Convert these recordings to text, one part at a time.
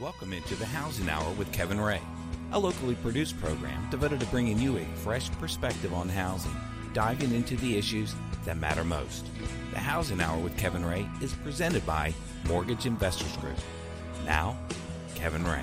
Welcome into the Housing Hour with Kevin Ray, a locally produced program devoted to bringing you a fresh perspective on housing, diving into the issues that matter most. The Housing Hour with Kevin Ray is presented by Mortgage Investors Group. Now, Kevin Ray.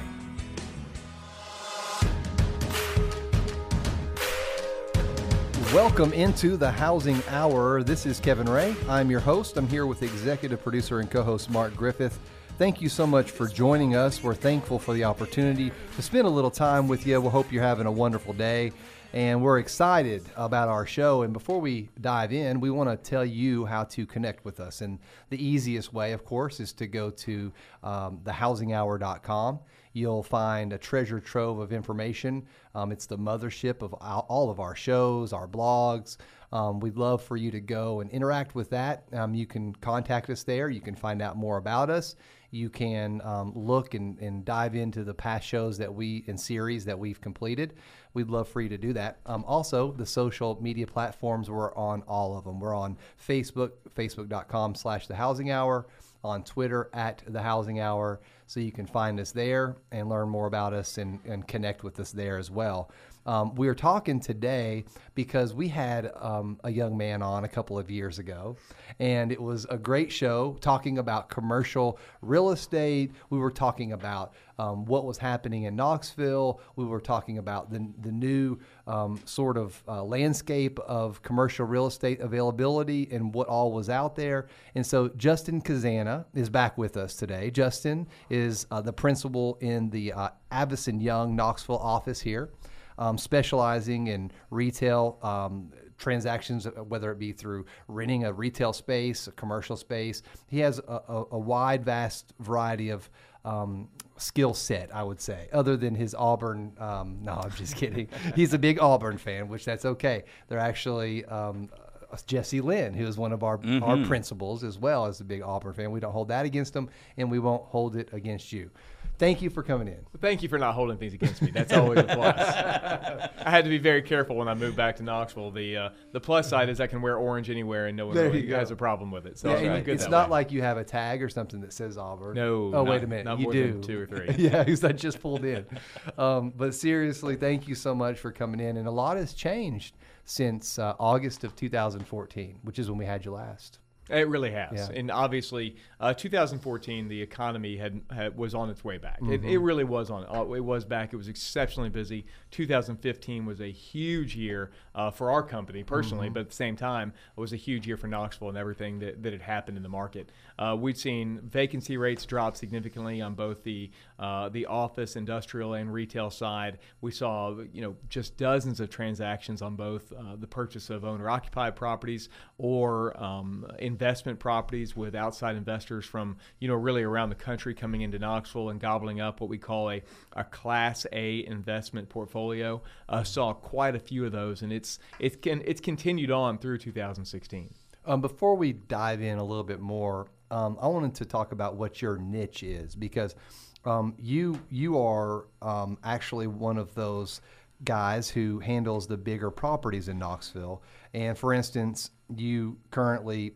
Welcome into the Housing Hour. This is Kevin Ray. I'm your host. I'm here with executive producer and co host Mark Griffith. Thank you so much for joining us. We're thankful for the opportunity to spend a little time with you. We hope you're having a wonderful day. And we're excited about our show. And before we dive in, we want to tell you how to connect with us. And the easiest way, of course, is to go to um, thehousinghour.com. You'll find a treasure trove of information. Um, it's the mothership of all of our shows, our blogs. Um, we'd love for you to go and interact with that. Um, you can contact us there. You can find out more about us. You can um, look and, and, dive into the past shows that we and series that we've completed. We'd love for you to do that. Um, also, the social media platforms, we're on all of them. We're on Facebook, facebook.com slash the housing hour, on Twitter at the housing hour. So you can find us there and learn more about us and, and connect with us there as well. Um, we are talking today because we had um, a young man on a couple of years ago, and it was a great show talking about commercial real estate. We were talking about um, what was happening in Knoxville. We were talking about the, the new um, sort of uh, landscape of commercial real estate availability and what all was out there. And so Justin Kazana is back with us today. Justin is uh, the principal in the uh, Avison Young Knoxville office here um, specializing in retail um, transactions, uh, whether it be through renting a retail space, a commercial space. He has a, a, a wide, vast variety of um, skill set, I would say, other than his Auburn. Um, no, I'm just kidding. He's a big Auburn fan, which that's okay. They're actually. Um, Jesse Lynn, who is one of our mm-hmm. our principals as well as a big Auburn fan. We don't hold that against him, and we won't hold it against you. Thank you for coming in. Well, thank you for not holding things against me. That's always a plus. I had to be very careful when I moved back to Knoxville. The uh, the plus side is I can wear orange anywhere and no one really has a problem with it. So yeah, it's not way. like you have a tag or something that says Auburn. No. Oh, not, wait a minute. you do. two or three. yeah, because I just pulled in. Um, but seriously, thank you so much for coming in. And a lot has changed since uh, August of 2014, which is when we had you last. It really has, yeah. and obviously, uh, 2014, the economy had, had, was on its way back. Mm-hmm. It, it, really was on. Uh, it was back. It was exceptionally busy. 2015 was a huge year uh, for our company personally, mm-hmm. but at the same time, it was a huge year for Knoxville and everything that, that had happened in the market. Uh, we'd seen vacancy rates drop significantly on both the uh, the office, industrial, and retail side. We saw you know just dozens of transactions on both uh, the purchase of owner occupied properties or um, investment properties with outside investors from you know really around the country coming into Knoxville and gobbling up what we call a, a Class A investment portfolio. Uh, saw quite a few of those, and it's it's it's continued on through 2016. Um, before we dive in a little bit more, um, I wanted to talk about what your niche is because um, you you are um, actually one of those guys who handles the bigger properties in Knoxville. And for instance, you currently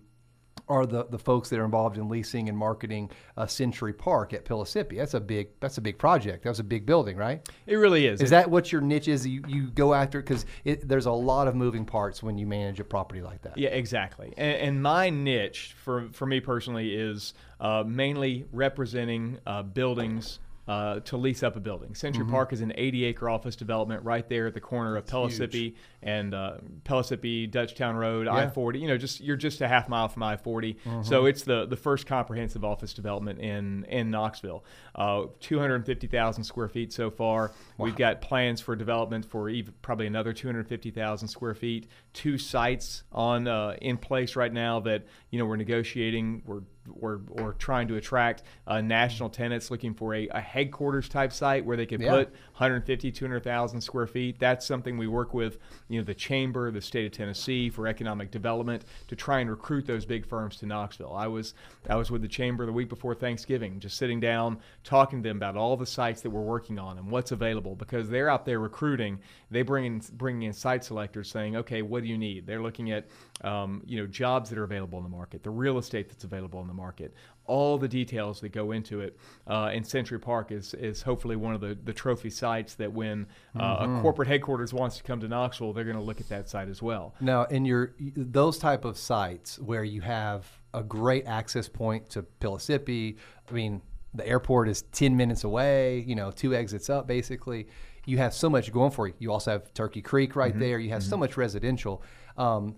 are the, the folks that are involved in leasing and marketing uh, Century Park at Pellissippi. That's a big that's a big project. That was a big building, right? It really is. Is that what your niche is? You, you go after it because there's a lot of moving parts when you manage a property like that. Yeah, exactly. And, and my niche for for me personally is uh, mainly representing uh, buildings uh, to lease up a building. Century mm-hmm. Park is an 80 acre office development right there at the corner of Pellissippi and uh, Pellissippi, Dutchtown Road, yeah. I 40. You know, just you're just a half mile from I 40. Mm-hmm. So it's the, the first comprehensive office development in, in Knoxville. Uh, 250,000 square feet so far. Wow. We've got plans for development for even, probably another 250,000 square feet. Two sites on uh, in place right now that you know we're negotiating. We're we're, we're trying to attract uh, national tenants looking for a, a, headquarters type site where they could yeah. put 150 200,000 square feet. That's something we work with you know the chamber the state of Tennessee for economic development to try and recruit those big firms to Knoxville. I was I was with the chamber the week before Thanksgiving just sitting down talking to them about all the sites that we're working on and what's available because they're out there recruiting. They bring in bringing in site selectors saying okay what do you need? They're looking at um, you know jobs that are available in the market the real estate that's available in the the market. All the details that go into it. Uh, and Century Park is, is hopefully one of the, the trophy sites that when uh, Mm-hmm. a corporate headquarters wants to come to Knoxville, they're going to look at that site as well. Now, in your those type of sites where you have a great access point to Pellissippi, I mean, the airport is ten minutes away. You know, two exits up, basically. You have so much going for you. You also have Turkey Creek right there. You have so much residential. Um,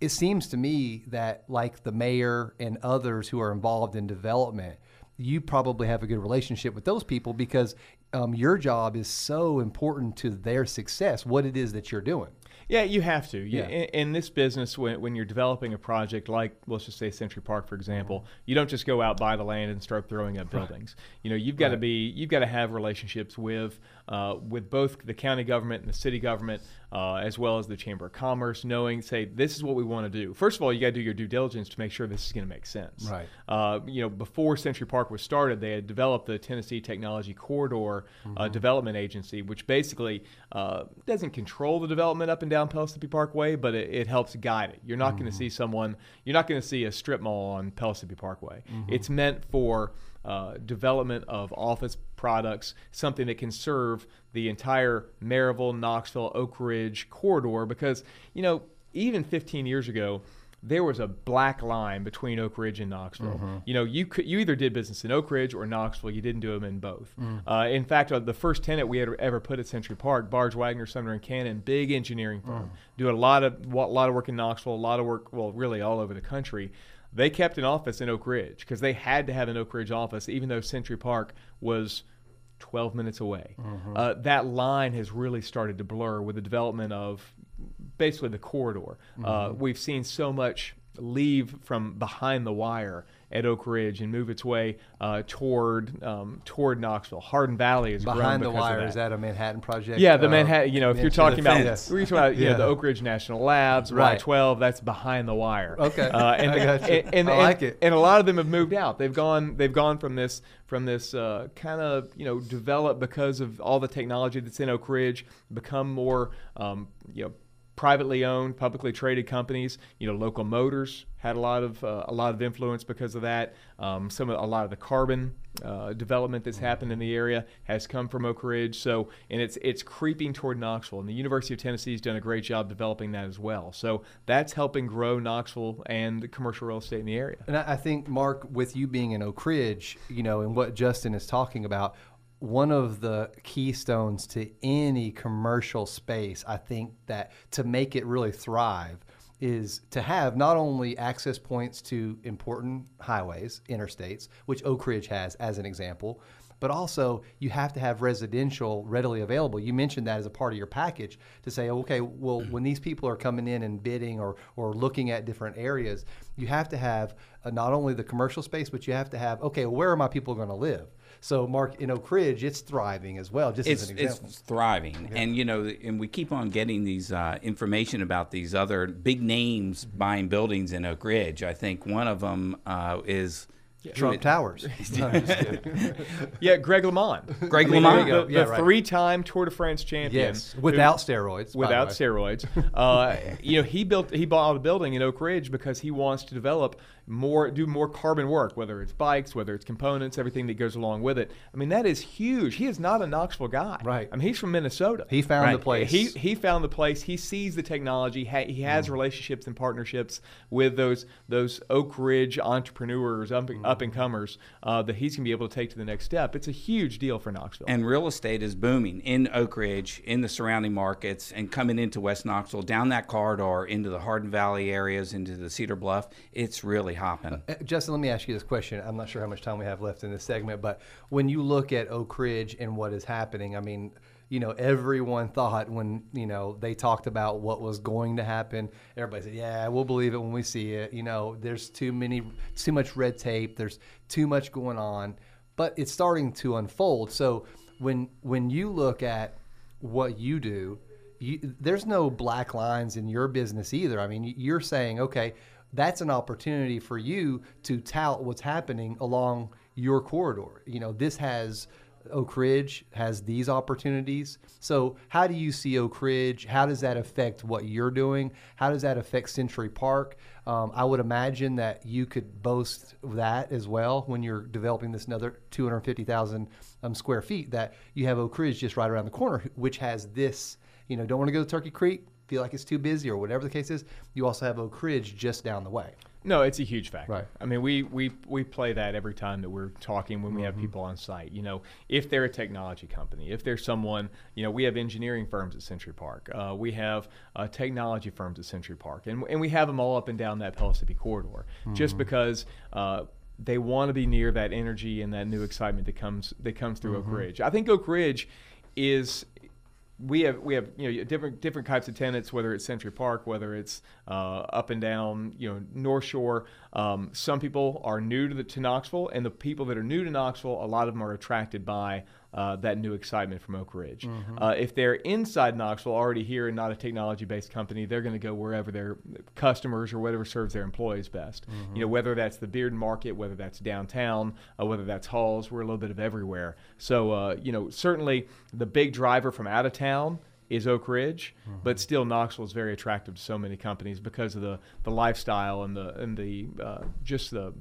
it seems to me that, like the mayor and others who are involved in development, you probably have a good relationship with those people because um, your job is so important to their success. What it is that you're doing. Yeah, you have to. You- Yeah. In, in this business, when, when you're developing a project like, let's just say Century Park, for example, Mm-hmm. you don't just go out buy the land and start throwing up buildings. You know, you've got to be, you've got to have relationships with, uh, with both the county government and the city government, uh, as well as the Chamber of Commerce, knowing, say, this is what we want to do. First of all, you got to do your due diligence to make sure this is going to make sense. Right. Uh, you know, before Century Park was started, they had developed the Tennessee Technology Corridor uh, Development Agency, which basically uh, doesn't control the development up and down Pellissippi Parkway, but it, it helps guide it. You're not going to see someone, you're not going to see a strip mall on Pellissippi Parkway. It's meant for uh, development of office products, something that can serve the entire Maryville, Knoxville, Oak Ridge corridor, because, you know, even 15 years ago, there was a black line between Oak Ridge and Knoxville. You know, you could you either did business in Oak Ridge or Knoxville. You didn't do them in both. Uh, in fact, uh, the first tenant we had ever put at Century Park, Barge Waggoner, Sumner and Cannon, big engineering firm, do a lot of wa- lot of work in Knoxville, a lot of work, well, really all over the country. They kept an office in Oak Ridge because they had to have an Oak Ridge office, even though Century Park was 12 minutes away. Uh, that line has really started to blur with the development of basically the corridor. Uh, we've seen so much leave from behind the wire at Oak Ridge and move its way uh, toward um, toward Knoxville. Hardin Valley is Behind the wire that. is that a Manhattan project? Yeah, the Uh, Manhattan. You know, if you're talking about, we're talking about, you Yeah. know, the Oak Ridge National Labs, Right. Y12. That's behind the wire. Okay. uh, and, I got you. and, and, I like and- it. And a lot of them have moved out. They've gone. They've gone from this from this uh, kind of you know developed because of all the technology that's in Oak Ridge, become more um, you know privately owned, publicly traded companies. You know, local motors had a lot of uh, a lot of influence because of that. Um, some of, a lot of the carbon uh, development that's happened in the area has come from Oak Ridge. So, and it's it's creeping toward Knoxville, and the University of Tennessee has done a great job developing that as well. So that's helping grow Knoxville and commercial real estate in the area. And I I think, Mark, with you being in Oak Ridge, you know, and what Justin is talking about, one of the keystones to any commercial space, I think that to make it really thrive is to have not only access points to important highways, interstates, which Oak Ridge has as an example, but also you have to have residential readily available. You mentioned that as a part of your package to say, okay, well, when these people are coming in and bidding or, or looking at different areas, you have to have uh, not only the commercial space, but you have to have, okay, where are my people going to live? So, Mark, in Oak Ridge, it's thriving as well, just it's, as an example. it's thriving and you know and we keep on getting these uh, information about these other big names buying buildings in oak ridge. I think one of them uh, is Trump Towers. No, I'm just kidding. Yeah, Greg LeMond. Greg I mean, LeMond. the- There you the, Yeah, right. three-time Tour de France champion. yes, who- without steroids. without steroids. Uh, you know, he built he bought a building in Oak Ridge because he wants to develop more, do more carbon work, whether it's bikes, whether it's components, everything that goes along with it. I mean, that is huge. He is not a Knoxville guy. Right. I mean, he's from Minnesota. He found the place. He he found the place. He sees the technology. Ha- he has relationships and partnerships with those those Oak Ridge entrepreneurs, up, up and comers uh, that he's gonna be able to take to the next step. It's a huge deal for Knoxville. and real estate is booming in Oak Ridge, in the surrounding markets, and coming into West Knoxville, down that corridor, into the Hardin Valley areas, into the Cedar Bluff. It's really hopping. Uh, Justin, let me ask you this question. I'm not sure how much time we have left in this segment, but when you look at Oak Ridge and what is happening, I mean, you know, everyone thought when, you know, they talked about what was going to happen, everybody said, yeah, we'll believe it when we see it. You know, there's too many, too much red tape, there's too much going on, but it's starting to unfold. So when, when you look at what you do, you, there's no black lines in your business either. I mean, you're saying, okay, that's an opportunity for you to tout what's happening along your corridor. You know, this has Oak Ridge has these opportunities. So, how do you see Oak Ridge? How does that affect what you're doing? How does that affect Century Park? Um, I would imagine that you could boast that as well when you're developing this another 250,000 um, square feet. That you have Oak Ridge just right around the corner, which has this. You know, don't want to go to Turkey Creek, feel like it's too busy or whatever the case is. You also have Oak Ridge just down the way. No, it's a huge factor. Right. I mean, we, we, we play that every time that we're talking when we have people on site. You know, if they're a technology company, if they're someone, you know, we have engineering firms at Century Park, uh, we have uh, technology firms at Century Park, and, and we have them all up and down that Pellissippi corridor just because. Uh, they want to be near that energy and that new excitement that comes that comes through Oak Ridge. I think Oak Ridge is we have we have you know different different types of tenants, whether it's Century Park, whether it's uh, up and down you know North Shore. Um, some people are new to the to Knoxville, and the people that are new to Knoxville, a lot of them are attracted by uh, that new excitement from Oak Ridge. Uh, if they're inside Knoxville, already here and not a technology-based company, they're going to go wherever their customers or whatever serves their employees best. You know, whether that's the Bearden Market, whether that's downtown, uh, whether that's halls, we're a little bit of everywhere. So, uh, you know, certainly the big driver from out of town is Oak Ridge, but still Knoxville is very attractive to so many companies because of the, the lifestyle and the and the uh, just the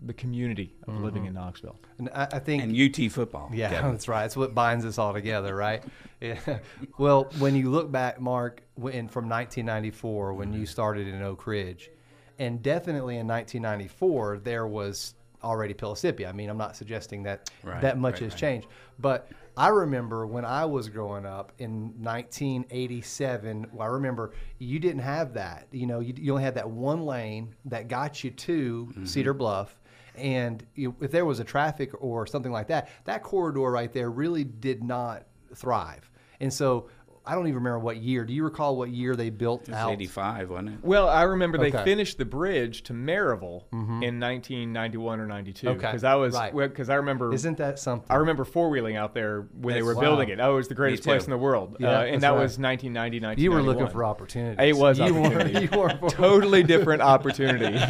the community of living in Knoxville. And I, I think And UT football. Yeah, Kevin. that's right. It's what binds us all together, right? Yeah. Well, when you look back, Mark, when, from 1994, when Mm-hmm. you started in Oak Ridge, and definitely in 1994, there was already Pellissippi. I mean, I'm not suggesting that Right, that much right, has right. changed, but I remember when I was growing up in 1987. Well, I remember you didn't have that. You know, you, you only had that one lane that got you to Mm-hmm. Cedar Bluff. And if there was a traffic or something like that, that corridor right there really did not thrive. And so I don't even remember what year. Do you recall what year they built It was out? 85, wasn't it? Well, I remember they finished the bridge to Maryville in 1991 or 92 Okay, because I was right. because I remember Isn't that something? I remember four wheeling out there when they were Wow. building it. Oh, it was the greatest place in the world, Yeah, uh, and that right. was 1990, 1991. you were looking for opportunities. It was you opportunity. Were, you were totally different opportunities.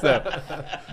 so,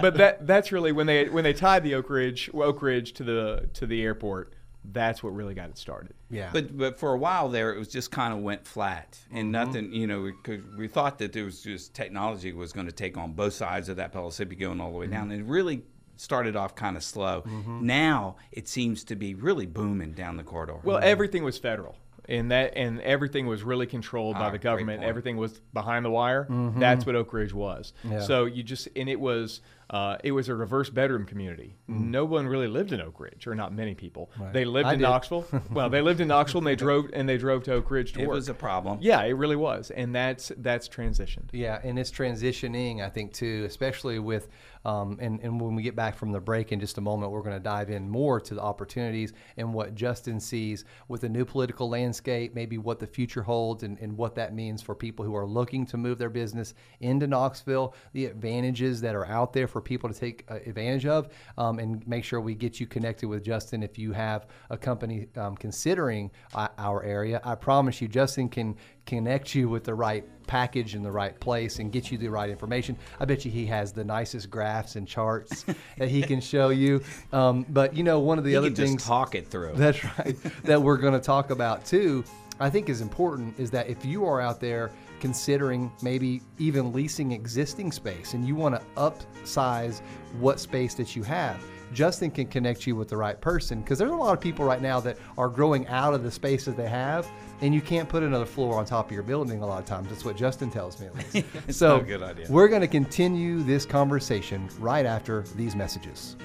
but that that's really when they when they tied the Oak Ridge Oak Ridge to the to the airport. That's what really got it started. Yeah. But but for a while there, it was just kind of went flat, and Mm-hmm. nothing. You know, we, could, we thought that there was just technology was going to take on both sides of that Pellissippi going all the way Mm-hmm. down, and it really started off kind of slow. Now it seems to be really booming down the corridor. Well, everything was federal. And that and everything was really controlled Ah, by the government. Everything was behind the wire. That's what Oak Ridge was. Yeah. So you just and it was uh, it was a reverse bedroom community. No one really lived in Oak Ridge, or not many people. Right. They lived I in did. Knoxville. well, they lived in Knoxville, and they drove and they drove to Oak Ridge to it work. was a problem. yeah, it really was, and that's that's transitioned. Yeah, and it's transitioning, I think, too, especially with, um, and, and when we get back from the break in just a moment, we're going to dive in more to the opportunities and what Justin sees with the new political landscape, maybe what the future holds and, and what that means for people who are looking to move their business into Knoxville, the advantages that are out there for people to take uh, advantage of, um, and make sure we get you connected with Justin if you have a company um, considering uh, our area. I promise you, Justin can connect you with the right package in the right place and get you the right information. I bet you he has the nicest graphs and charts that he can show you. Um, but you know, one of the You other things talk it through. that's right that we're going to talk about too, I think is important is that if you are out there considering maybe even leasing existing space and you want to upsize what space that you have. Justin can connect you with the right person because there's a lot of people right now that are growing out of the space that they have, and you can't put another floor on top of your building a lot of times. That's what Justin tells me. At least. So good idea. we're going to continue this conversation right after these messages.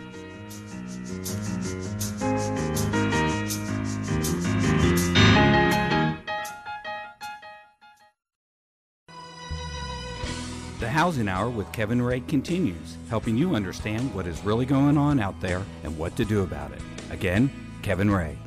Housing Hour with Kevin Ray continues, helping you understand what is really going on out there and what to do about it. Again, Kevin Ray.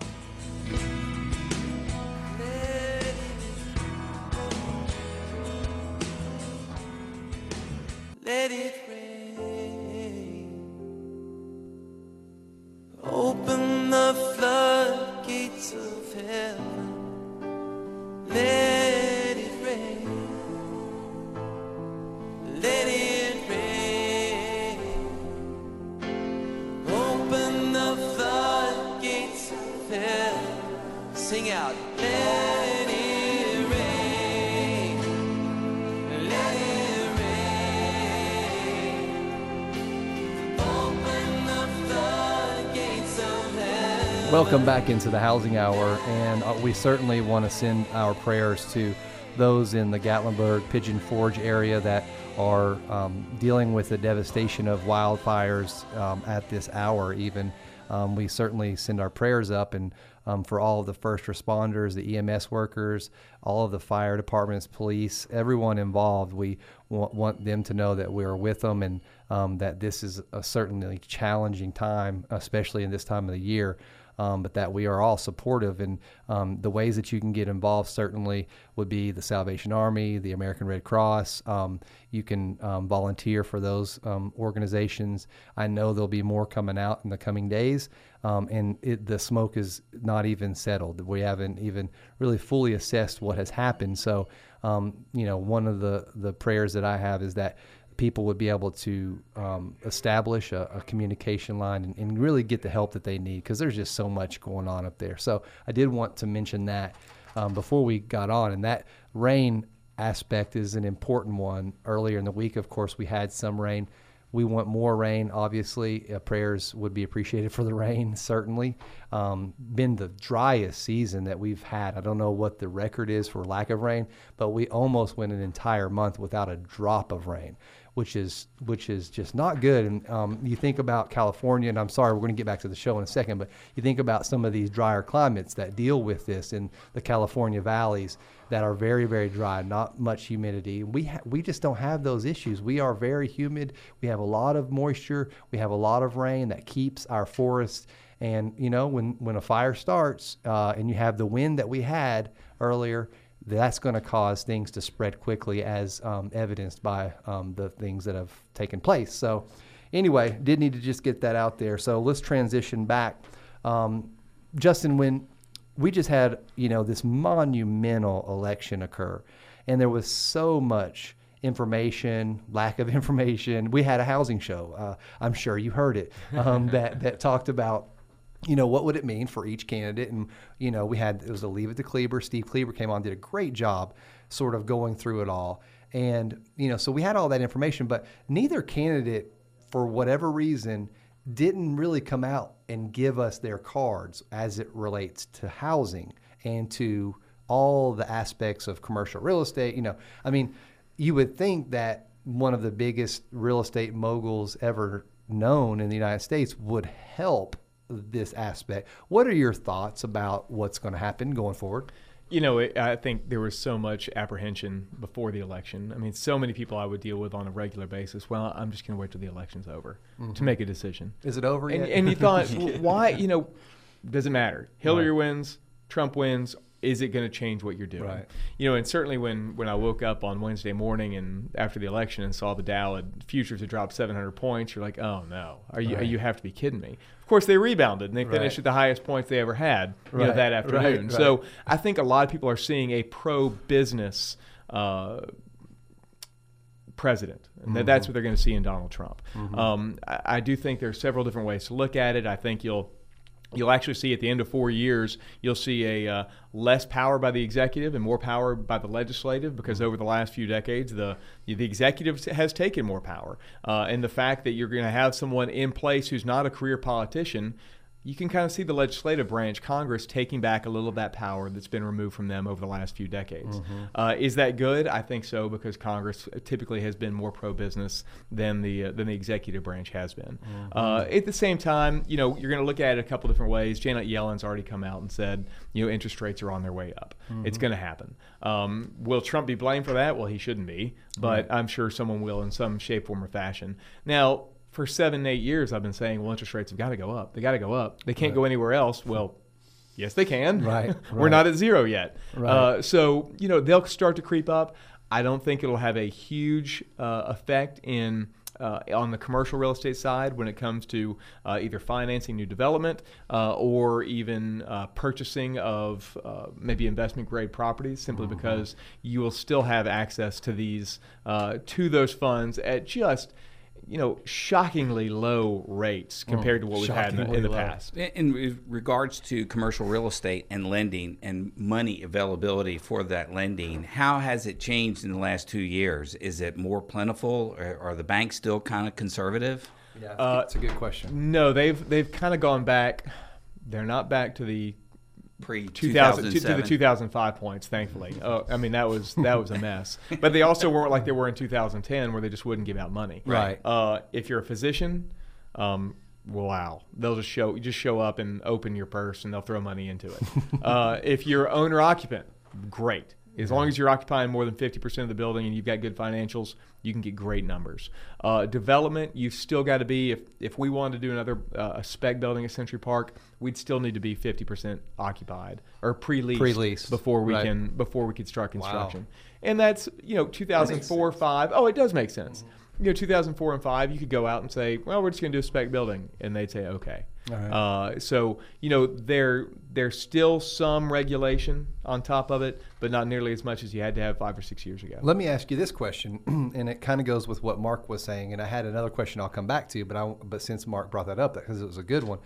Back into the Housing Hour, and uh, we certainly want to send our prayers to those in the Gatlinburg Pigeon Forge area that are um, dealing with the devastation of wildfires um, at this hour, even. Um, we certainly send our prayers up and um, for all of the first responders, the EMS workers, all of the fire departments, police, everyone involved. We want, want them to know that we are with them and um, that this is a certainly challenging time, especially in this time of the year um, but that we are all supportive. And um, the ways that you can get involved certainly would be the Salvation Army, the American Red Cross. Um, you can um, volunteer for those um, organizations. I know there'll be more coming out in the coming days, um, and it, the smoke is not even settled. We haven't even really fully assessed what has happened. So, you know, one of the the prayers that I have is that people would be able to um, establish a, a, communication line and, and, really get the help that they need because there's just so much going on up there. So I did want to mention that um, before we got on, and that rain aspect is an important one. Earlier in the week, of course, we had some rain. We want more rain, obviously. Uh, prayers would be appreciated for the rain, certainly. Um, been the driest season that we've had. I don't know what the record is for lack of rain, but we almost went an entire month without a drop of rain which is which is just not good. And um, you think about California, and I'm sorry, we're going to get back to the show in a second, but you think about some of these drier climates that deal with this in the California valleys that are very very dry, not much humidity. We ha- we just don't have those issues. We are very humid. We have a lot of moisture. We have a lot of rain that keeps our forests. And you know when when a fire starts uh, and you have the wind that we had earlier that's going to cause things to spread quickly, as um, evidenced by um, the things that have taken place. So, anyway, did need to just get that out there. So let's transition back. Um, Justin, when we just had you know this monumental election occur, and there was so much information, lack of information. We had a housing show. Uh, I'm sure you heard it um, that that talked about you know, what would it mean for each candidate? And, you know, we had, it was a Leave It to Cleaver. Steve Cleaver came on, did a great job sort of going through it all. And, you know, so we had all that information, but neither candidate, for whatever reason, didn't really come out and give us their cards as it relates to housing and to all the aspects of commercial real estate. You know, I mean, you would think that one of the biggest real estate moguls ever known in the United States would help this aspect. What are your thoughts about what's going to happen going forward? You know, I think there was so much apprehension before the election. I mean, so many people I would deal with on a regular basis. Well, I'm just going to wait till the election's over mm-hmm. to make a decision. Is it over and, yet? And you thought, why? You know, doesn't matter. Hillary right. wins, Trump wins is it going to change what you're doing? Right. You know, and certainly when when I woke up on Wednesday morning and after the election and saw the Dow had futures had dropped 700 points, you're like, oh no, are you right. you have to be kidding me? Of course, they rebounded and they finished right. at the highest points they ever had you know, that afternoon. So I think a lot of people are seeing a pro business. Uh, president. And mm-hmm. that's what they're going to see in Donald Trump. Mm-hmm. Um, I, I, do think there are several different ways to look at it. I think you'll You'll actually see at the end of four years, you'll see a uh, less power by the executive and more power by the legislative because over the last few decades, the the executive has taken more power. Uh, and the fact that you're going to have someone in place who's not a career politician you can kind of see the legislative branch, Congress, taking back a little of that power that's been removed from them over the last few decades. Mm-hmm. Uh, is that good? I think so because Congress typically has been more pro-business than the uh, than the executive branch has been. Mm-hmm. Uh, at the same time, you know, you're going to look at it a couple different ways. Janet Yellen's already come out and said, you know, interest rates are on their way up. Mm-hmm. It's going to happen. Um, will Trump be blamed for that? Well, he shouldn't be, but I'm sure someone will in some shape, form, or fashion. Now, for seven, eight years, I've been saying, well, interest rates have got to go up. They got to go up. They can't right. go anywhere else. Well, yes, they can. Right. We're not at zero yet. Right. Uh, so, you know, they'll start to creep up. I don't think it'll have a huge uh, effect in. Uh, on the commercial real estate side, when it comes to uh, either financing new development uh, or even uh, purchasing of uh, maybe investment grade properties, simply mm-hmm. because you will still have access to these to those funds at just you know, shockingly low rates compared to what we've had in the, in the low. past. In in regards to commercial real estate and lending and money availability for that lending, how has it changed in the last two years? Is it more plentiful? Or are the banks still kind of conservative? Yeah, Uh, it's a good question. No, they've they've kind of gone back. They're not back to the Pre 2000 to, to the 2005 points, thankfully. Oh, I mean that was that was a mess. But they also weren't like they were in 2010, where they just wouldn't give out money. Right. Uh, if you're a physician, um, wow, they'll just show you just show up and open your purse and they'll throw money into it. uh, if you're owner occupant, great. As long as you're occupying more than 50% of the building and you've got good financials, you can get great numbers. Uh, development, you've still got to be, if, if we wanted to do another uh, a spec building at Century Park, we'd still need to be 50% occupied or pre-leased, Pre-leased, before we right. can before we could start construction. And that's, you know, 2004, 5. Oh, it does make sense. You know, 2004 and 5, you could go out and say, well, we're just going to do a spec building. And they'd say, okay. Right. Uh, so you know there there's still some regulation on top of it, but not nearly as much as you had to have five or six years ago. Let me ask you this question, and it kind of goes with what Mark was saying. And I had another question I'll come back to, but I but since Mark brought that up, because it was a good one,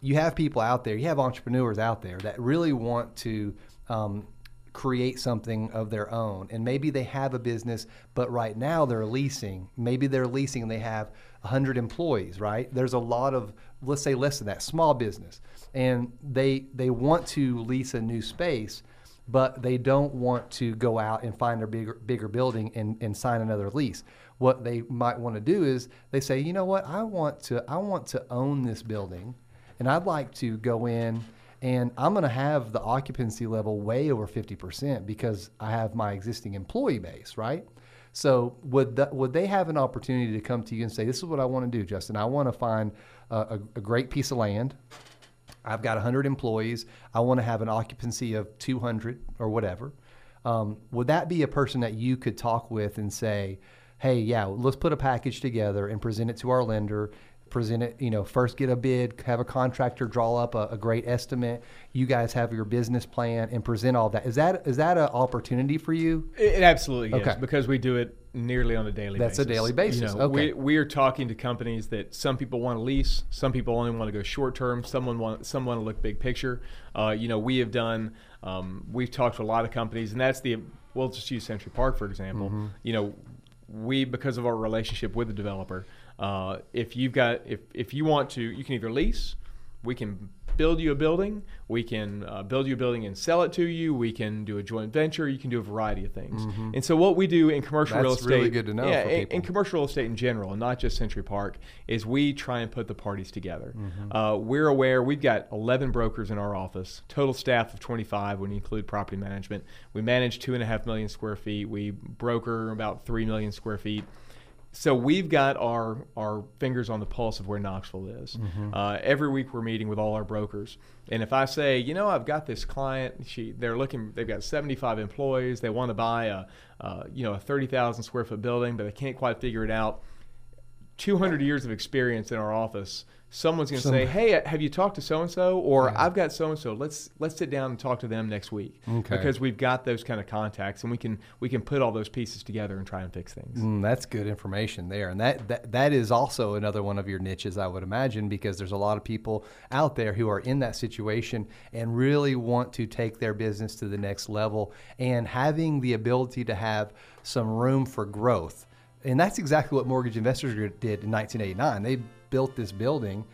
you have people out there, you have entrepreneurs out there that really want to um, create something of their own, and maybe they have a business, but right now they're leasing. Maybe they're leasing and they have hundred employees. Right? There's a lot of let's say less than that small business, and they they want to lease a new space but they don't want to go out and find a bigger bigger building and, and sign another lease. What they might want to do is they say, you know what, I want to I want to own this building and I'd like to go in and I'm going to have the occupancy level way over 50% because I have my existing employee base, right? So would would they have an opportunity to come to you and say, this is what I want to do, Justin? I want to find a, a, a great piece of land. I've got 100 employees. I want to have an occupancy of 200 or whatever. Um, would that be a person that you could talk with and say, hey, yeah, let's put a package together and present it to our lender? Present it, you know, first get a bid, have a contractor draw up a, a great estimate. You guys have your business plan and present all that. Is that is that an opportunity for you? It, it absolutely Okay. is because we do it nearly on a daily That's a basis. daily basis. You know, Okay. we, we are talking to companies that some people want to lease, some people only want to go short term, someone want some want to look big picture. Uh, you know, we have done um, we've talked to a lot of companies, and that's the we'll just use Century Park for example. Mm-hmm. You know, we because of our relationship with the developer, uh, if you've got if if you want to, you can either lease, we can build you a building, we can uh, build you a building and sell it to you, we can do a joint venture, you can do a variety of things. And so what we do in commercial real Mm-hmm. That's estate, really good to know yeah, in, in commercial real estate in general, and not just Century Park, is we try and put the parties together. Mm-hmm. Uh, we're aware we've got 11 brokers in our office, total staff of 25 when you include property management. We manage two and a half million square feet. We broker about three million square feet. So we've got our our fingers on the pulse of where Knoxville is. Uh, every week we're meeting with all our brokers, and if I say, you know, I've got this client, she they're looking, they've got 75 employees, they want to buy a, uh, you know, a 30,000 square foot building, but they can't quite figure it out. 200 years of experience in our office someone's going to Some- say hey have you talked to so and so or i've got so and so let's let's sit down and talk to them next week. Okay. because we've got those kind of contacts and we can we can put all those pieces together and try and fix things. Mm, that's good information there, and that, that that is also another one of your niches, I would imagine, because there's a lot of people out there who are in that situation and really want to take their business to the next level, and having the ability to have some room for growth, and that's exactly what Mortgage Investors did in 1989. They built this building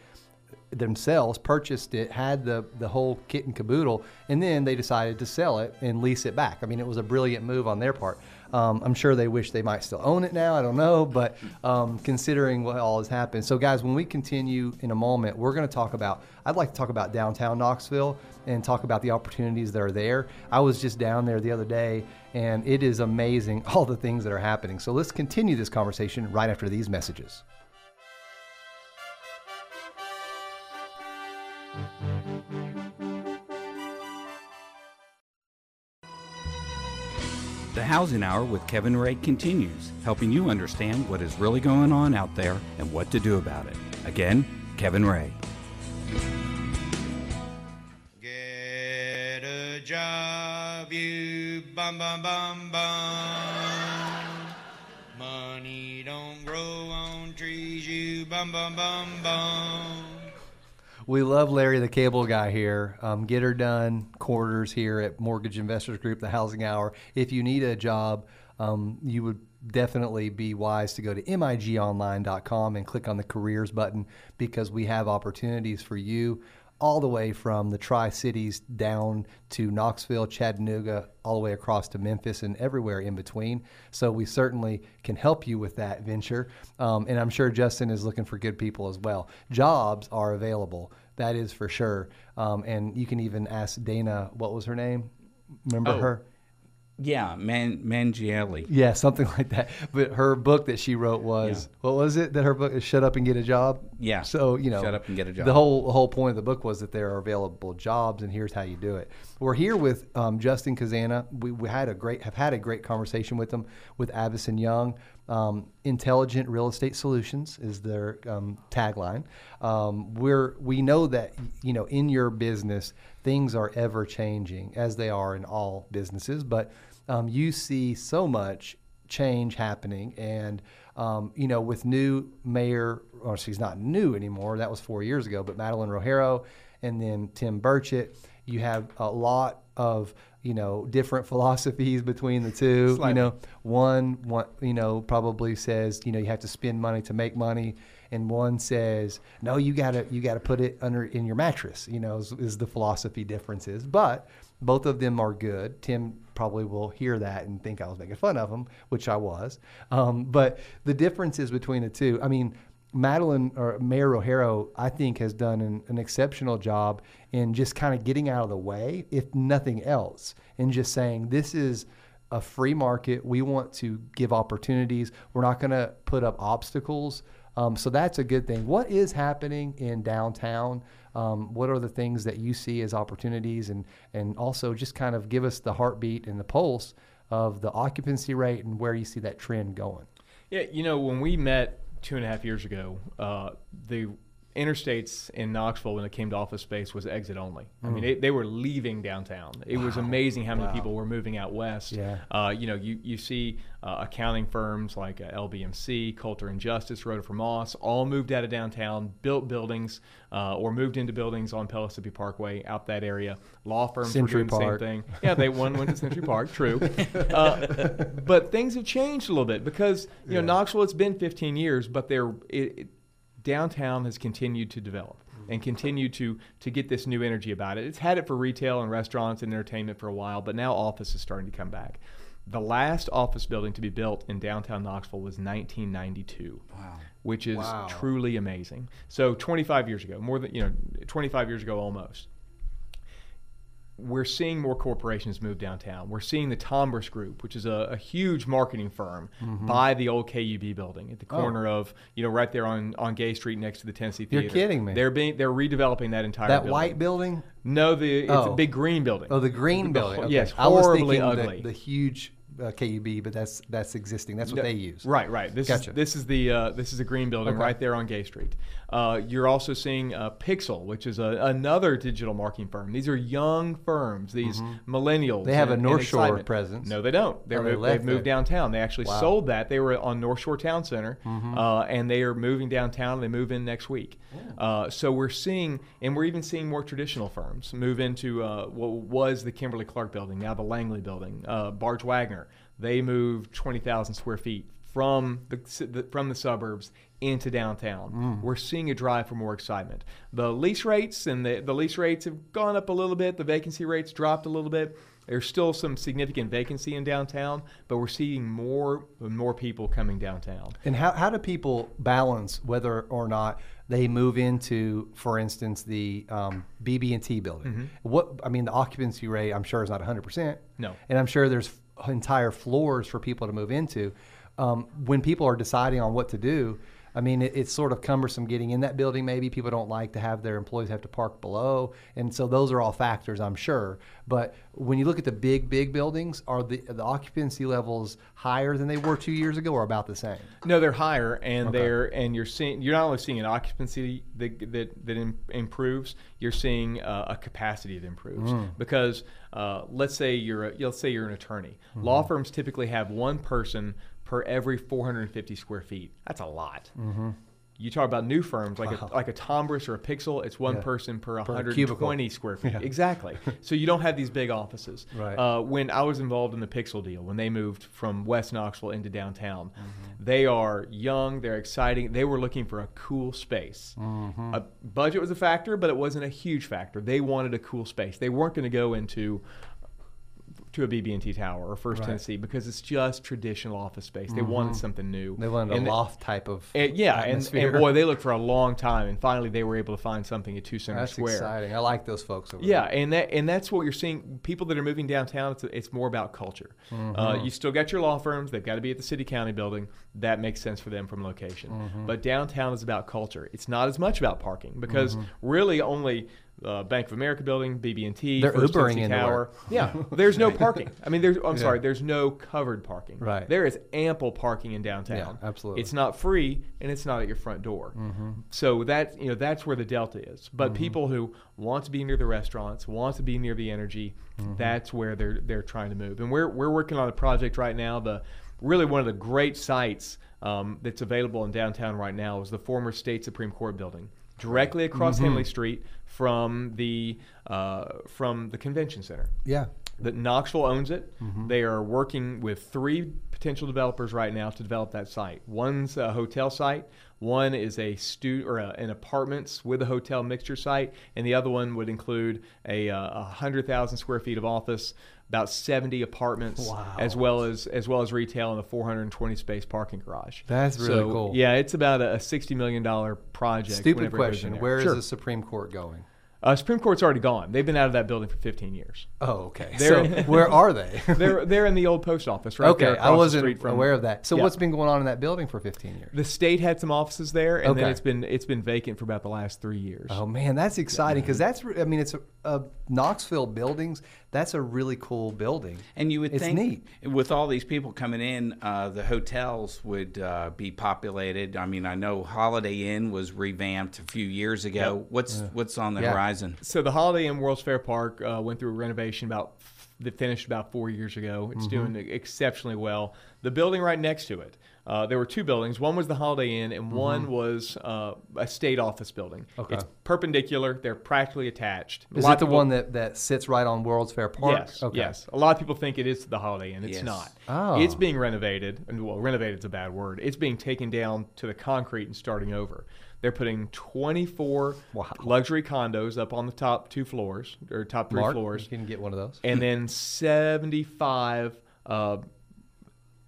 themselves, purchased it, had the the whole kit and caboodle, and then they decided to sell it and lease it back. I mean, it was a brilliant move on their part. Um, I'm sure they wish they might still own it now. I don't know, but um, considering what all has happened, so guys, when we continue in a moment, we're going to talk about. I'd like to talk about downtown Knoxville and talk about the opportunities that are there. I was just down there the other day, and it is amazing all the things that are happening. So let's continue this conversation right after these messages. The Housing Hour with Kevin Ray continues, helping you understand what is really going on out there and what to do about it. Again, Kevin Ray. Get a job, you bum bum bum bum. Money don't grow on trees. You bum bum bum bum. We love Larry the Cable Guy here. Um, get her done quarters here at Mortgage Investors Group, the Housing Hour. If you need a job, um, you would definitely be wise to go to migonline.com and click on the careers button because we have opportunities for you all the way from the Tri Cities down to Knoxville, Chattanooga, all the way across to Memphis and everywhere in between. So we certainly can help you with that venture. Um, and I'm sure Justin is looking for good people as well. Jobs are available, that is for sure. Um, and you can even ask Dana, what was her name? Remember Oh. her? Yeah, Man Mangielli. Yeah, something like that. But her book that she wrote was what was it? That her book is "Shut Up and Get a Job." Yeah. So you know, Shut Up and Get a Job. The whole the whole point of the book was that there are available jobs, and here's how you do it. We're here with um, Justin Kazana. We, we had a great have had a great conversation with them with Avison Young. Um, Intelligent real estate solutions is their um, tagline. Um, we're we know that you know in your business things are ever changing as they are in all businesses, but um, you see so much change happening and um, you know with new mayor or she's not new anymore that was four years ago but Madeline Rogero and then tim burchett you have a lot of you know different philosophies between the two you know. One one you know probably says you know you have to spend money to make money and one says no you gotta you gotta put it under in your mattress you know is, is the philosophy differences. But both of them are good. Tim probably will hear that and think i was making fun of him which i was. Um, but the differences between the two i mean Madeline or Mayor Rogero, I think, has done an, an exceptional job in just kind of getting out of the way, if nothing else, and just saying this is a free market. We want to give opportunities. We're not going to put up obstacles. Um, so that's a good thing. What is happening in downtown? Um, what are the things that you see as opportunities, and and also just kind of give us the heartbeat and the pulse of the occupancy rate and where you see that trend going. Yeah, you know, when we met two and a half years ago, uh, the interstates in Knoxville, when it came to office space, was exit only. I mean, it, they were leaving downtown. It was amazing how many people were moving out west. Yeah. Uh, you know, you, you see uh, accounting firms like uh, LBMC, Coulter and Justice, Rodefer Moss, all moved out of downtown, built buildings, uh, or moved into buildings on Pellissippi Parkway out that area. Law firms Century were doing Park. the same thing. Yeah, they one went to Century Park, true. Uh, but things have changed a little bit because you know Knoxville. It's been 15 years, but they're it, it, downtown has continued to develop mm-hmm. and continue to to get this new energy about it. It's had it for retail and restaurants and entertainment for a while, but now office is starting to come back. The last office building to be built in downtown Knoxville was 1992. Wow. Which is Wow. truly amazing. So 25 years ago, more than you know, 25 years ago almost we're seeing more corporations move downtown. We're seeing the Tombras Group, which is a, a huge marketing firm, buy the old KUB building at the Mm-hmm. Oh. corner of, you know, right there on, on Gay Street next to the Tennessee You're Theater. kidding me. They're being they're redeveloping that entire That building. white building? No, the it's Oh. a big green building. Oh, the green building. Okay. Yes, I was horribly thinking ugly. The, the huge uh, KUB, but that's that's existing. That's what No, they use. Right, right. This Gotcha. is this is the uh, this is a green building Okay. right there on Gay Street. Uh, you're also seeing uh, Pyxl, which is a, another digital marketing firm. These are young firms. These millennials. Mm-hmm. They have a North Shore excitement. presence. No, they don't. They're Oh, they moved, left they've moved downtown. They actually Wow. Mm-hmm. sold that. They were on North Shore Town Center, uh, and they are moving downtown. They move in next week. Uh, so we're seeing, and we're even seeing more traditional firms move into uh, what was the Kimberly Clark building, now the Langley building. Uh, Barge Waggoner, they moved 20,000 square feet from the, the from the suburbs into downtown. Mm. We're seeing a drive for more excitement. The lease rates and the, the lease rates have gone up a little bit. The vacancy rates dropped a little bit. There's still some significant vacancy in downtown, but we're seeing more and more people coming downtown. And how, how do people balance whether or not they move into, for instance, the um, BB&T building? Mm-hmm. What I mean, the occupancy rate, I'm sure, is not 100 percent. No. and I'm sure there's entire floors for people to move into. Um, when people are deciding on what to do, I mean, it, it's sort of cumbersome getting in that building. Maybe people don't like to have their employees have to park below, and so those are all factors, I'm sure. But when you look at the big, big buildings, are the the occupancy levels higher than they were two years ago, or about the same? No, they're higher, and they're and you're seeing you're not only seeing an occupancy that that, that im- improves, you're seeing uh, a capacity that improves because uh, let's say you're a, let's say you're an attorney. Law firms typically have one person per every 450 square feet. That's a lot. You talk about new firms like a, like a Tombras or a Pyxl. It's one Yeah. person per, Per 120 cubicle. square feet. Exactly. so you don't have these big offices. Right. Uh, when I was involved in the Pyxl deal, when they moved from West Knoxville into downtown, Mm-hmm. they are young. They're exciting. They were looking for a cool space. Mm-hmm. A budget was a factor, but it wasn't a huge factor. They wanted a cool space. They weren't going to go into to a BB&T tower or First Right. Mm-hmm. Tennessee because it's just traditional office space. They wanted something new. They wanted And a the- loft type of and, yeah, and, atmosphere. and boy, they looked for a long time, and finally they were able to find something at Two Center That's Square. exciting. I like those folks over Yeah, there. and that and that's what you're seeing. People that are moving downtown, it's, it's more about culture. Mm-hmm. Uh, you still got your law firms; they've got to be at the city county building. That makes sense for them from location. Mm-hmm. But downtown is about culture. It's not as much about parking because Mm-hmm. really only. Uh, Bank of America building, BB&T, They're First Ubering Tennessee Tower. Yeah, there's no parking. I mean, there's. I'm sorry, there's no covered parking. Right. There is ample parking in downtown. Yeah, absolutely. It's not free and it's not at your front door. So that you know that's where the delta is. But people who want to be near the restaurants, want to be near the energy, that's where they're they're trying to move. And we're we're working on a project right now. The really one of the great sites um, that's available in downtown right now is the former state supreme court building, directly across Henley Street from the uh, from the convention center Yeah. that Knoxville owns it. They are working with three potential developers right now to develop that site. One's a hotel site, one is a stu or a, an apartments with a hotel mixture site, and the other one would include a, uh, a hundred thousand square feet of office, about seventy apartments, Wow. as well as as well as retail and a 420 space parking garage. That's really So, cool. Yeah, it's about a, a sixty million dollar project. Stupid whenever it goes in question. Where is Sure. the Supreme Court going? Uh, Supreme Court's already gone. They've been out of that building for 15 years. Oh, okay. They're- so where are they? they're they're in the old post office, right? there okay, I wasn't from- aware of that. So Yeah. what's been going on in that building for 15 years? The state had some offices there, and then it's been it's been vacant for about the last three years. Oh man, that's exciting because that's I mean it's a, a Knoxville buildings. That's a really cool building. And you would It's think neat. with all these people coming in, uh, the hotels would uh, be populated. I mean, I know Holiday Inn was revamped a few years ago. What's what's on the Yeah. horizon? So the Holiday Inn World's Fair Park uh, went through a renovation about that finished about four years ago. It's Mm-hmm. doing exceptionally well. The building right next to it, uh, there were two buildings. One was the Holiday Inn, and one was uh, a state office building. Mm-hmm. Okay. It's perpendicular. They're practically attached. Is lot it the people- one that, that sits right on World's Fair Park? Yes, Okay. yes. A lot of people think it is the Holiday Inn. It's Yes. not. Oh. It's being renovated, and well, renovated is a bad word. It's being taken down to the concrete and starting over. They're putting 24 Wow. luxury condos up on the top two floors or top three Mark, floors, you can get one of those. and then 75 uh,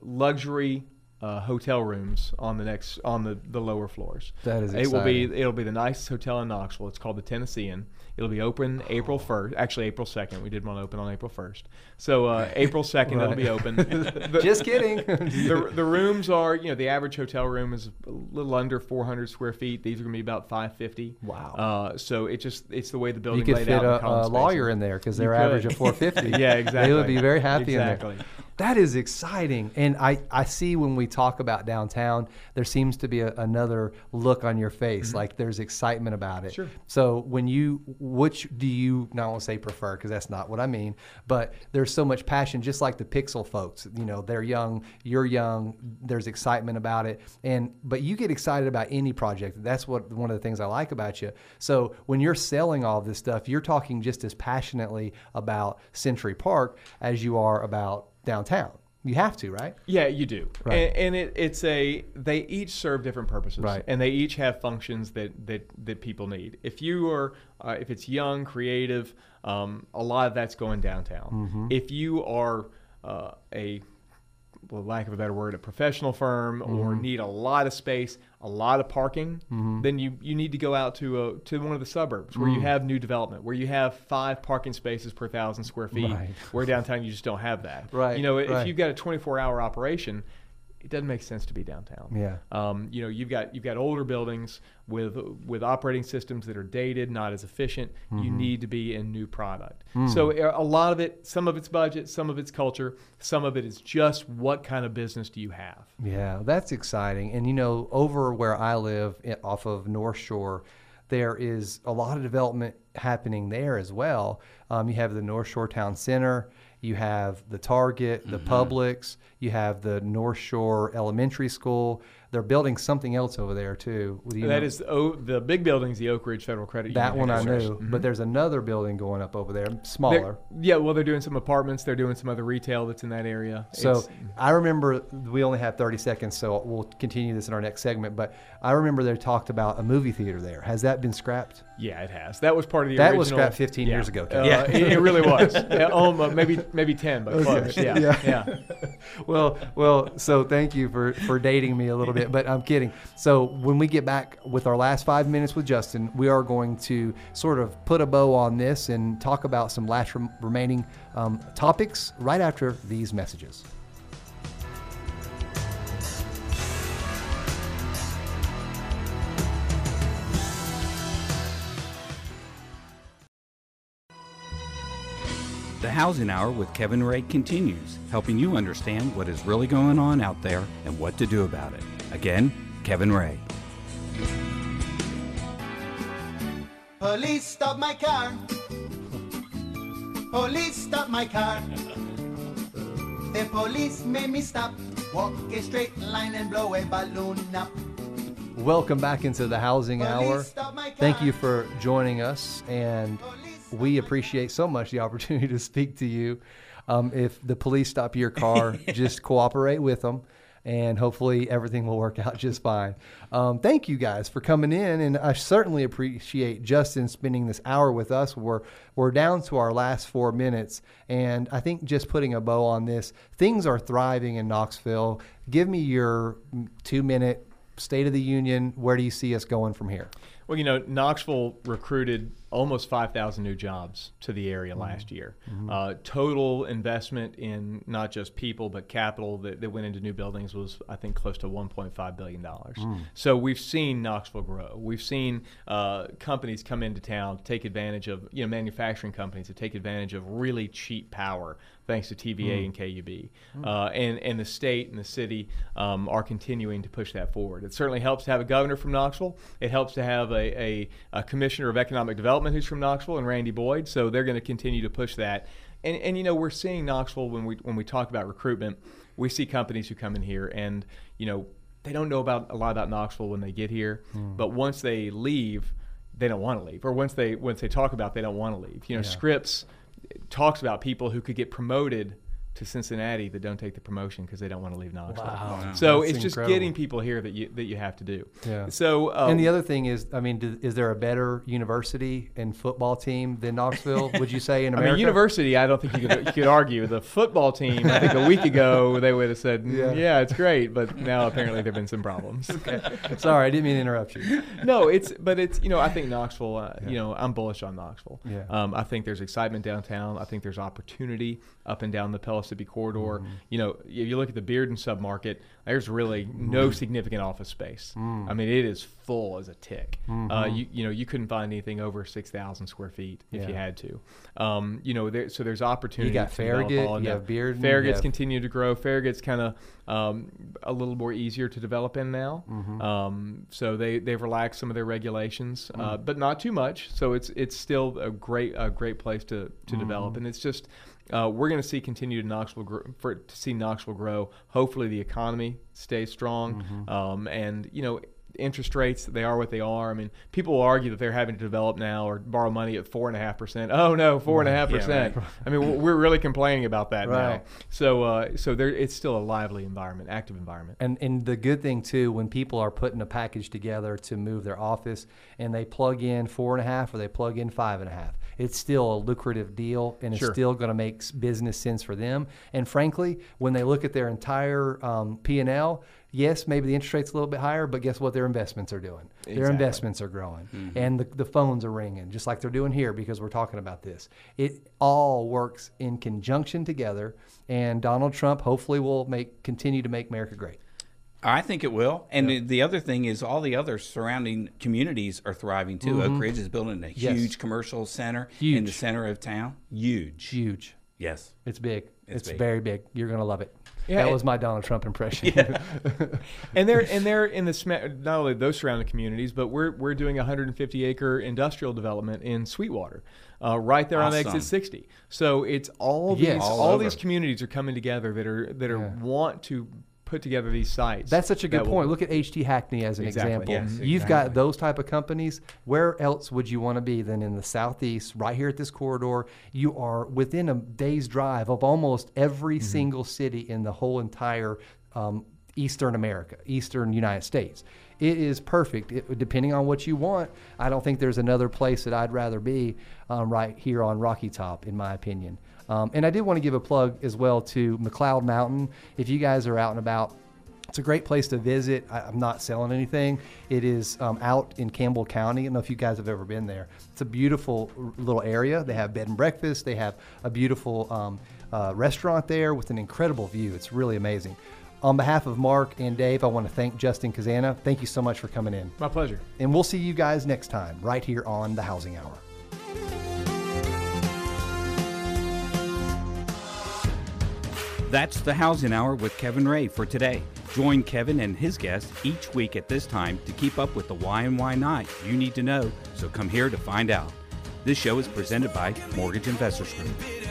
luxury uh, hotel rooms on the next on the, the lower floors. That is It will be it'll be the nicest hotel in Knoxville. It's called the Tennessean. It'll be open April first. Actually, April second. We did one open on April first. So uh, April second, it'll be open. The- Just kidding. the, the rooms are you know the average hotel room is a little under 400 square feet. These are going to be about 550. Wow. Uh, so it just it's the way the building you could laid fit out. in the a, a lawyer in there because they're average of 450. Yeah, exactly. They would be very happy Exactly. in there. That is exciting. And I, I see when we talk about downtown, there seems to be a, another look on your face. Like there's excitement about it. Mm-hmm. Sure. So when you, which do you, not want to say prefer, because that's not what I mean, but there's so much passion, just like the Pyxl folks. You know, they're young, you're young, there's excitement about it. And, but you get excited about any project. That's what one of the things I like about you. So when you're selling all this stuff, you're talking just as passionately about Century Park as you are about downtown. You have to, right? Yeah, you do. Right. And, and it, it's a they each serve different purposes, Right. And they each have functions that that that people need. If you are uh, if it's young, creative, um, a lot of that's going downtown. Mm-hmm. If you are uh, a well, lack of a better word, a professional firm or Mm-hmm. need a lot of space, a lot of parking, then you, you need to go out to a, to one of the suburbs where Mm. you have new development, where you have five parking spaces per thousand square feet. Right. Where downtown you just don't have that. Right, You know, if right. you've got a 24 hour operation, it doesn't make sense to be downtown. Yeah. Um, you know, you've got you've got older buildings with with operating systems that are dated, not as efficient. Mm-hmm. You need to be in new product. Mm. So a a lot of it, some of it's budget, some of it's culture, some of it is just what kind of business do you have. Yeah, that's exciting. And you know, over where I live off of North Shore, there is a lot of development happening there as well. Um, you have the North Shore Town Center, you have the Target, the mm-hmm. Publix, you have the North Shore Elementary School. They're building something else over there too. That know- is the, o, the big building's the Oak Ridge Federal Credit Union. that one I knew, but mm-hmm. there's another building going up over there, They're- smaller. yeah, well, they're doing some apartments. They're doing some other retail that's in that area. So It's- I remember we only have 30 seconds, so we'll continue this in our next segment. But I remember they talked about a movie theater there. Has that been scrapped? Yeah, it has. That was part of the That original. was scrapped 15 yeah. years ago, Uh, Yeah. it, it really was. Yeah, um, maybe maybe ten, but close. Yeah, Yeah. yeah. well, well. So thank you for for dating me a little bit, but I'm kidding. So when we get back with our last five minutes with Justin, we are going to sort of put a bow on this and talk about some last rem- remaining um, topics right after these messages. The Housing Hour with Kevin Ray continues, helping you understand what is really going on out there and what to do about it. Again, Kevin Ray. Police stop my car. Police stop my car. The police made me stop. Walk a straight line and blow a balloon up. Welcome back into the Housing Hour. Stop my car. Thank you for joining us, and we appreciate so much the opportunity to speak to you. Um, if the police stop your car, just cooperate with them, and hopefully everything will work out just fine. Um, thank you guys for coming in, and I certainly appreciate Justin spending this hour with us. We're we're down to our last four minutes, and I think just putting a bow on this, things are thriving in Knoxville. Give me your two minute state of the union. Where do you see us going from here? Well, you know, Knoxville recruited almost 5,000 new jobs to the area Mm-hmm. last year. Uh, total investment in not just people but capital that, that went into new buildings was, I think, close to 1.5 billion dollars. Mm. So we've seen Knoxville grow. We've seen uh, companies come into town take advantage of, you know, manufacturing companies to take advantage of really cheap power thanks to TVA and KUB. Uh, and, and the state and the city um, are continuing to push that forward. It certainly helps to have a governor from Knoxville. It helps to have a, a, a commissioner of economic development who's from Knoxville and Randy Boyd. So they're going to continue to push that. And, and you know we're seeing Knoxville when we when we talk about recruitment, we see companies who come in here and you know they don't know about a lot about Knoxville when they get here, hmm. but once they leave, they don't want to leave. Or once they once they talk about, it, they don't want to leave. You know, Scripps talks about people who could get promoted to Cincinnati that don't take the promotion because they don't want to leave Knoxville. Wow. So That's it's just incredible. getting people here that you that you have to do. Yeah. So uh, and the other thing is, I mean, do, is there a better university and football team than Knoxville? would you say in I America? mean, university. I don't think you could, you could argue. The football team. I think a week ago they would have said, "Mm, Yeah. "Yeah, it's great," but now apparently there've been some problems. Sorry, I didn't mean to interrupt you. no, it's but it's you know I think Knoxville. Uh, You know I'm bullish on Knoxville. Yeah. Um, I think there's excitement downtown. I think there's opportunity up and down the Pellissippi corridor. Mm-hmm. You know, if you look at the Bearden submarket, there's really Mm-hmm. no significant office space. Mm. I mean, it is full as a tick. Uh, Mm-hmm. you you know you couldn't find anything over six thousand square feet if you had to. Um, you know, there, so there's opportunity. got Farragut, you have Bearden, you Farragut's have- continue to grow. Farragut's kind of um, a little more easier to develop in now. Mm-hmm. Um, so they they've relaxed some of their regulations, uh, Mm. but not too much. So it's it's still a great a great place to to develop, Mm-hmm. and it's just. Uh, we're going to see continued Knoxville grow, for to see Knoxville grow. Hopefully, the economy stays strong, Mm-hmm. um, and you know, interest rates they are what they are. I mean, people will argue that they're having to develop now or borrow money at four and a half percent. Oh no, four and a half percent. I mean, we're- really complaining about that Right. now. So, uh, so there, it's still a lively environment, active environment. And and the good thing too, when people are putting a package together to move their office, and they plug in four and a half or they plug in five and a half, it's still a lucrative deal, and it's Sure. still going to make business sense for them. And frankly, when they look at their entire um, P and L, yes, maybe the interest rate's a little bit higher, but guess what? Their investments are doing. Their investments are growing, and the, the phones are ringing, just like they're doing here because we're talking about this. It all works in conjunction together, and Donald Trump hopefully will make continue to make America great. I think it will. And the- the other thing is, all the other surrounding communities are thriving too. Oak Ridge is building a Mm-hmm. Yes. huge commercial center in the center of town. Huge. Huge. Yes. It's big. It's It's, big. very big. You're gonna love it. Yeah, that was my Donald Trump impression. and they're and they're in the sma- not only those surrounding communities, but we're we're doing a 150 acre industrial development in Sweetwater, uh, right there on exit 60. So it's all these Yes. all, All these communities are coming together that are that are Yeah. want to put together these sites. That's such a good that will- point. Look at HT Hackney as an Exactly. example. Yes, You've got those type of companies. Where else would you want to be than in the southeast, right here at this corridor? You are within a day's drive of almost every Mm-hmm. single city in the whole entire um, Eastern America, Eastern United States. It is perfect. It, depending on what you want, I don't think there's another place that I'd rather be um, right here on Rocky Top, in my opinion. Um, and I did want to give a plug as well to McLeod Mountain. If you guys are out and about, it's a great place to visit. I, I'm not selling anything. It is um, out in Campbell County. I don't know if you guys have ever been there. It's a beautiful little area. They have bed and breakfast. They have a beautiful um, uh, restaurant there with an incredible view. It's really amazing. On behalf of Mark and Dave, I want to thank Justin Kazana. Thank you so much for coming in. My pleasure. And we'll see you guys next time right here on The Housing Hour. That's the Housing Hour with Kevin Ray for today. Join Kevin and his guests each week at this time to keep up with the why and why not you need to know, so come here to find out. This show is presented by Mortgage Investors Group.